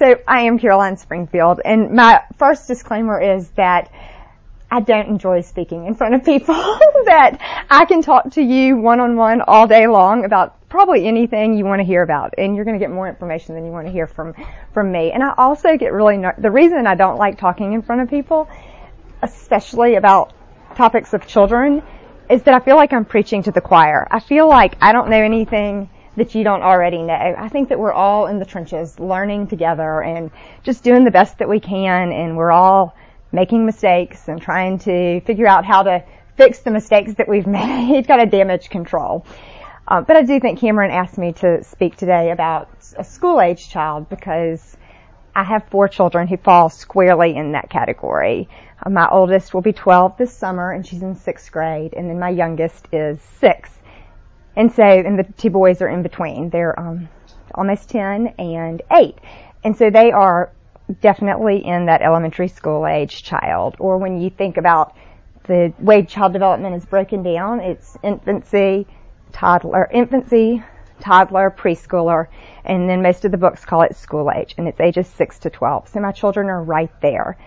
So I am Caroline Springfield, and my first disclaimer is that I don't enjoy speaking in front of people. that I can talk to you one on one all day long about probably anything you want to hear about, and you're going to get more information than you want to hear from from me. And I also get really ner- the reason I don't like talking in front of people, especially about topics of children, is that I feel like I'm preaching to the choir. I feel like I don't know anything that you don't already know. I think that we're all in the trenches learning together and just doing the best that we can and we're all making mistakes and trying to figure out how to fix the mistakes that we've made, kind of damage control. Uh, but I do think Cameron asked me to speak today about a school age child because I have four children who fall squarely in that category. Uh, my oldest will be 12 this summer and she's in sixth grade and then my youngest is six. And so, and the two boys are in between. They're, um, almost 10 and 8. And so they are definitely in that elementary school age child. Or when you think about the way child development is broken down, it's infancy, toddler, infancy, toddler, preschooler, and then most of the books call it school age, and it's ages 6 to 12. So my children are right there.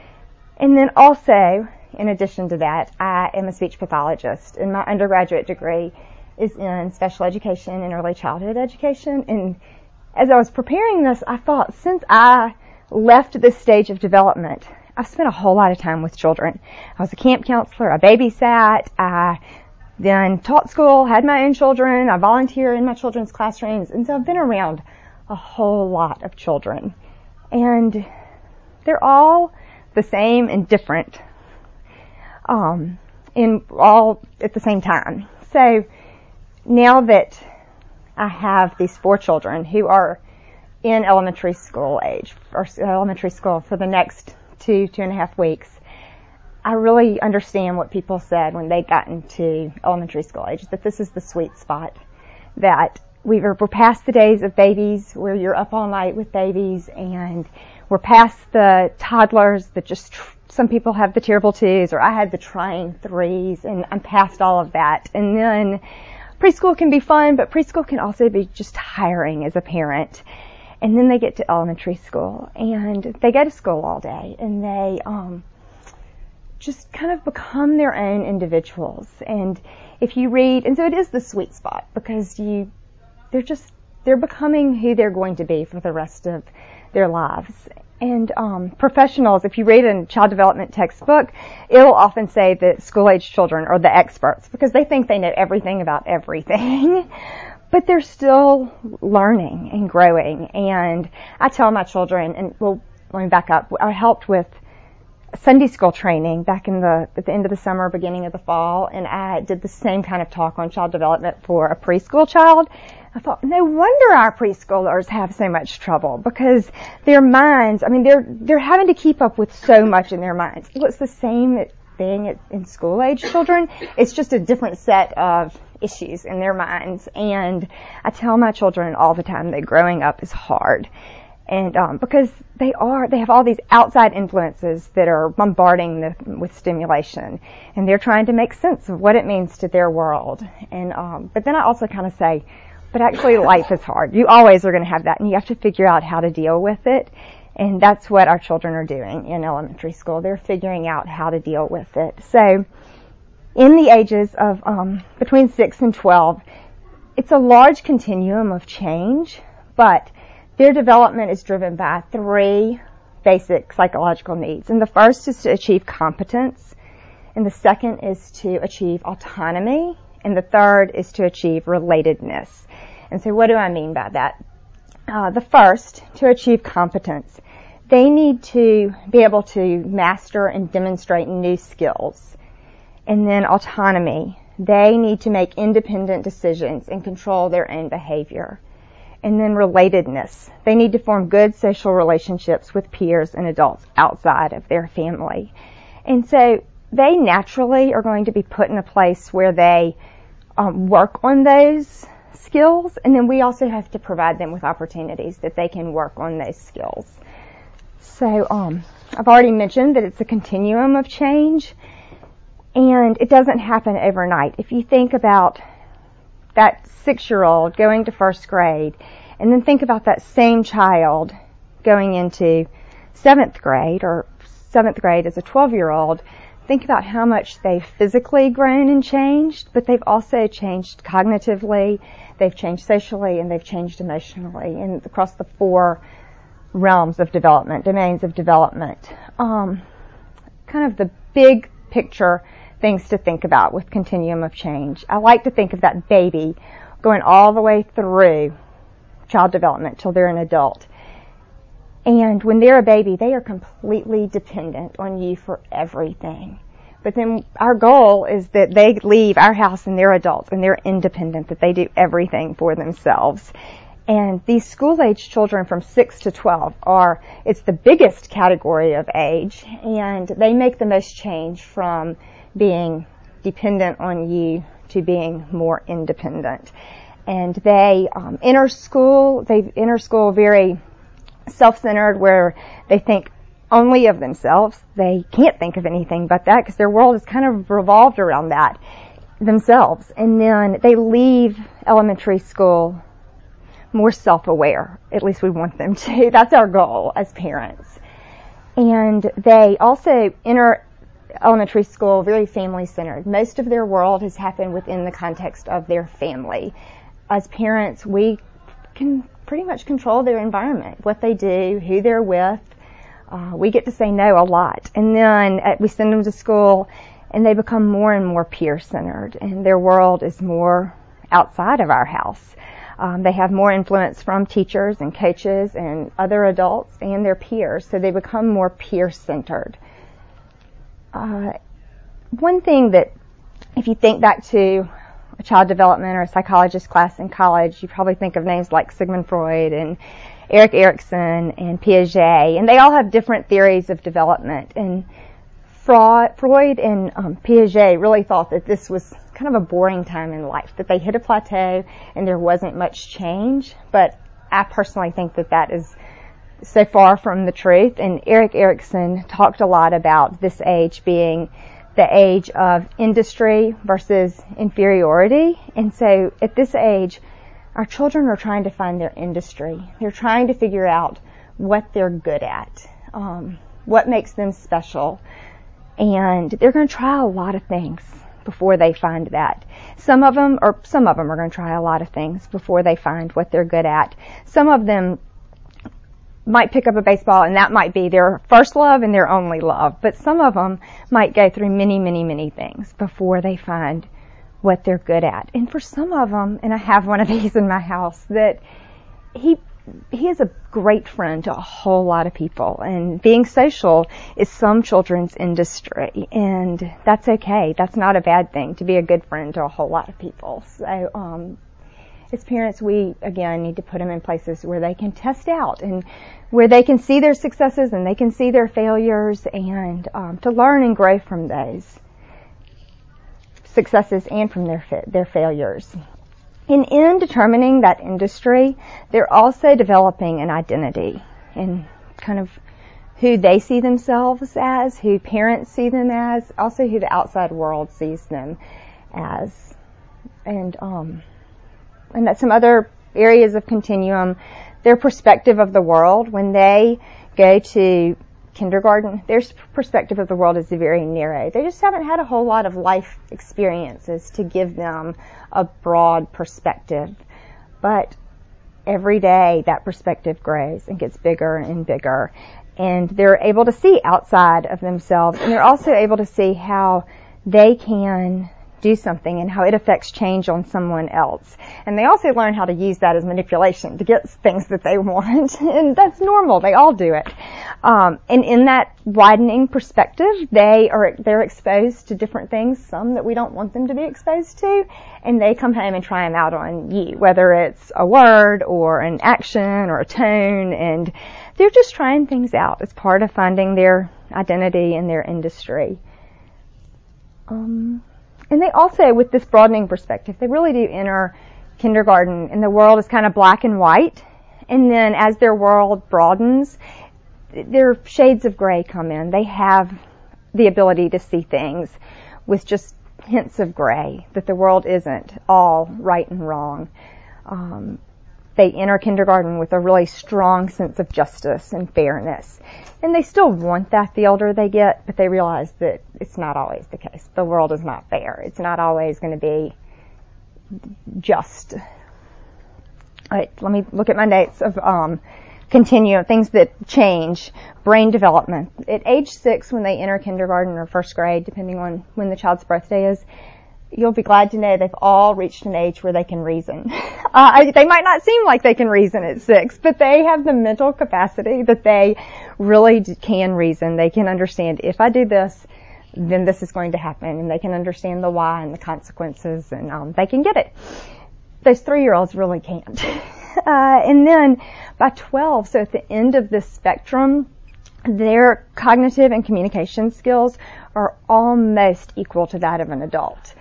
And then also, in addition to that, I am a speech pathologist, and my undergraduate degree is in special education and early childhood education. And as I was preparing this, I thought since I left this stage of development, I've spent a whole lot of time with children. I was a camp counselor, I babysat, I then taught school, had my own children, I volunteer in my children's classrooms, and so I've been around a whole lot of children. And they're all the same and different, um, in all at the same time. So now that I have these four children who are in elementary school age, or elementary school for the next two, two and a half weeks, I really understand what people said when they got into elementary school age, that this is the sweet spot, that we're, we're past the days of babies where you're up all night with babies and we're past the toddlers that just, some people have the terrible twos or I had the trying threes and I'm past all of that. And then preschool can be fun, but preschool can also be just tiring as a parent and then they get to elementary school and they go to school all day and they um, just kind of become their own individuals. And if you read, and so it is the sweet spot because you, they're just, they're becoming who they're going to be for the rest of their lives. And um, professionals, if you read a child development textbook, it'll often say that school age children are the experts because they think they know everything about everything. but they're still learning and growing. And I tell my children, and well, let me back up. I helped with Sunday school training back in the at the end of the summer, beginning of the fall, and I did the same kind of talk on child development for a preschool child. I thought, no wonder our preschoolers have so much trouble because their minds, I mean, they're, they're having to keep up with so much in their minds. Well, it's the same thing in school age children. It's just a different set of issues in their minds. And I tell my children all the time that growing up is hard. And um, because they are, they have all these outside influences that are bombarding them with stimulation, and they're trying to make sense of what it means to their world. And um, but then I also kind of say, but actually life is hard. You always are going to have that, and you have to figure out how to deal with it. And that's what our children are doing in elementary school. They're figuring out how to deal with it. So in the ages of um, between 6 and 12, it's a large continuum of change, but their development is driven by three basic psychological needs. And the first is to achieve competence, and the second is to achieve autonomy, and the third is to achieve relatedness. And so what do I mean by that? Uh, the first, to achieve competence, they need to be able to master and demonstrate new skills and then autonomy. They need to make independent decisions and control their own behavior. And then relatedness. They need to form good social relationships with peers and adults outside of their family. And so they naturally are going to be put in a place where they um, work on those skills, and then we also have to provide them with opportunities that they can work on those skills. So um, I've already mentioned that it's a continuum of change, and it doesn't happen overnight. If you think about that six year old going to first grade, and then think about that same child going into seventh grade or seventh grade as a 12 year old, think about how much they've physically grown and changed, but they've also changed cognitively, they've changed socially, and they've changed emotionally, and across the four realms of development, domains of development. Um, kind of the big picture things to think about with continuum of change. I like to think of that baby going all the way through child development till they're an adult. And when they're a baby, they are completely dependent on you for everything. But then our goal is that they leave our house and they're adults and they're independent, that they do everything for themselves. And these school age children from 6 to 12 are, it's the biggest category of age and they make the most change from being dependent on you to being more independent. And they um, enter school, they enter school very self-centered where they think only of themselves. They can't think of anything but that because their world is kind of revolved around that themselves. And then they leave elementary school more self-aware. At least we want them to. That's our goal as parents. And they also enter elementary school very family centered. Most of their world has happened within the context of their family. As parents, we can pretty much control their environment, what they do, who they're with. Uh, we get to say no a lot. And then uh, we send them to school and they become more and more peer centered and their world is more outside of our house. Um, they have more influence from teachers and coaches and other adults and their peers, so they become more peer centered. Uh, one thing that, if you think back to a child development or a psychologist class in college, you probably think of names like Sigmund Freud and Erik Erikson and Piaget, and they all have different theories of development. And Freud and um, Piaget really thought that this was kind of a boring time in life, that they hit a plateau and there wasn't much change. But I personally think that that is so far from the truth. And Erik Erikson talked a lot about this age being the age of industry versus inferiority. And so at this age, our children are trying to find their industry. They're trying to figure out what they're good at, um, what makes them special. And they're going to try a lot of things before they find that. Some of them, or some of them are going to try a lot of things before they find what they're good at. Some of them might pick up a baseball and that might be their first love and their only love. But some of them might go through many, many, many things before they find what they're good at. And for some of them, and I have one of these in my house, that he he is a great friend to a whole lot of people and being social is some children's industry and that's okay. That's not a bad thing to be a good friend to a whole lot of people. So, um, as parents, we again need to put them in places where they can test out and where they can see their successes and they can see their failures and um, to learn and grow from those successes and from their fa- their failures. And in determining that industry, they're also developing an identity and kind of who they see themselves as, who parents see them as, also who the outside world sees them as. And, um, and that some other areas of continuum, their perspective of the world when they go to kindergarten, their perspective of the world is very narrow. They just haven't had a whole lot of life experiences to give them a broad perspective. But every day that perspective grows and gets bigger and bigger. And they're able to see outside of themselves and they're also able to see how they can do something and how it affects change on someone else. And they also learn how to use that as manipulation to get things that they want. and that's normal. They all do it. Um, and in that widening perspective, they are, they're exposed to different things, some that we don't want them to be exposed to, and they come home and try them out on you, whether it's a word or an action or a tone, and they're just trying things out as part of finding their identity in their industry. Um, and they also, with this broadening perspective, they really do enter kindergarten and the world is kind of black and white. And then as their world broadens, their shades of gray come in. They have the ability to see things with just hints of gray, that the world isn't all right and wrong. Um, they enter kindergarten with a really strong sense of justice and fairness. And they still want that the older they get, but they realize that it's not always the case. The world is not fair. It's not always going to be just. All right, let me look at my notes of um, continue things that change brain development. At age six, when they enter kindergarten or first grade, depending on when the child's birthday is, you'll be glad to know they've all reached an age where they can reason. Uh, they might not seem like they can reason at six, but they have the mental capacity that they really can reason. They can understand if I do this, then this is going to happen, and they can understand the why and the consequences, and um, they can get it. Those three-year-olds really can't. Uh, and then by 12, so at the end of this spectrum, their cognitive and communication skills are almost equal to that of an adult.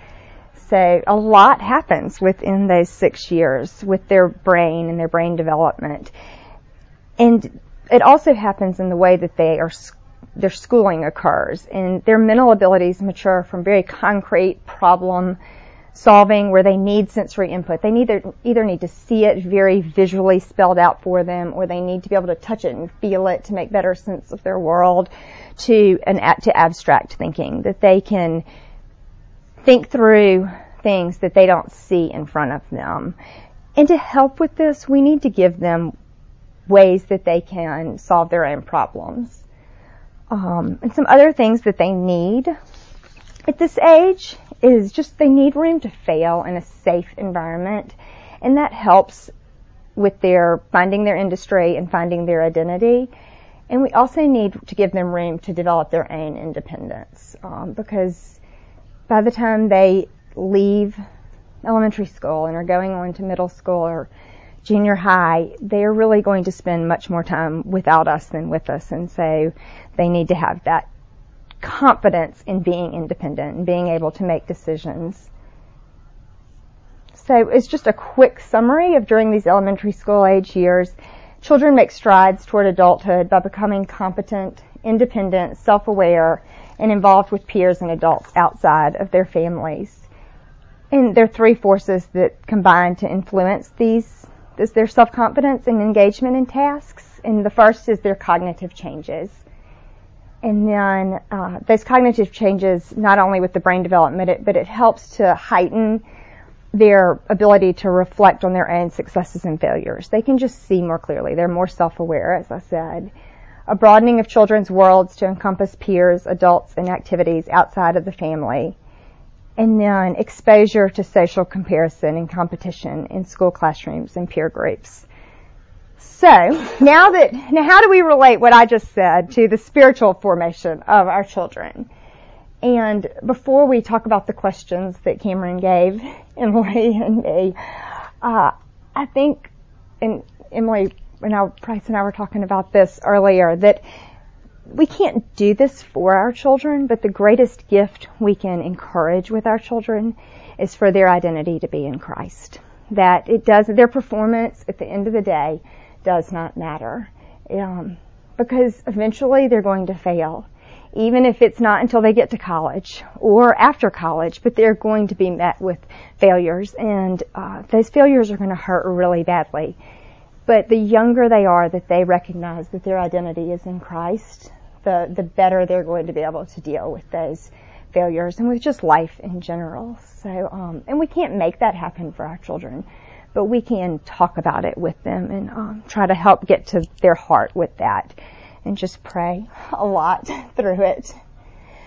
So a lot happens within those six years with their brain and their brain development. And it also happens in the way that they are, their schooling occurs and their mental abilities mature from very concrete problem solving where they need sensory input. They need either need to see it very visually spelled out for them or they need to be able to touch it and feel it to make better sense of their world to an to abstract thinking that they can think through things that they don't see in front of them. And to help with this, we need to give them ways that they can solve their own problems. Um, and some other things that they need at this age is just they need room to fail in a safe environment. And that helps with their finding their industry and finding their identity. And we also need to give them room to develop their own independence um, because by the time they leave elementary school and are going on to middle school or junior high, they are really going to spend much more time without us than with us. And so they need to have that confidence in being independent and being able to make decisions. So it's just a quick summary of during these elementary school age years, children make strides toward adulthood by becoming competent, independent, self-aware, and involved with peers and adults outside of their families. And there are three forces that combine to influence these, their self-confidence and engagement in tasks. And the first is their cognitive changes. And then uh, those cognitive changes, not only with the brain development, but it helps to heighten their ability to reflect on their own successes and failures. They can just see more clearly. They're more self-aware, as I said a broadening of children's worlds to encompass peers, adults, and activities outside of the family, and then exposure to social comparison and competition in school classrooms and peer groups. So, now that, now how do we relate what I just said to the spiritual formation of our children? And before we talk about the questions that Cameron gave Emily and me, uh, I think, and Emily I, Price and I were talking about this earlier, that we can't do this for our children, but the greatest gift we can encourage with our children is for their identity to be in Christ. That it does, their performance at the end of the day does not matter. Um, because eventually they're going to fail. Even if it's not until they get to college or after college, but they're going to be met with failures and uh, those failures are going to hurt really badly. But the younger they are that they recognize that their identity is in Christ, the, the better they're going to be able to deal with those failures and with just life in general. So, um, and we can't make that happen for our children, but we can talk about it with them and um, try to help get to their heart with that and just pray a lot through it.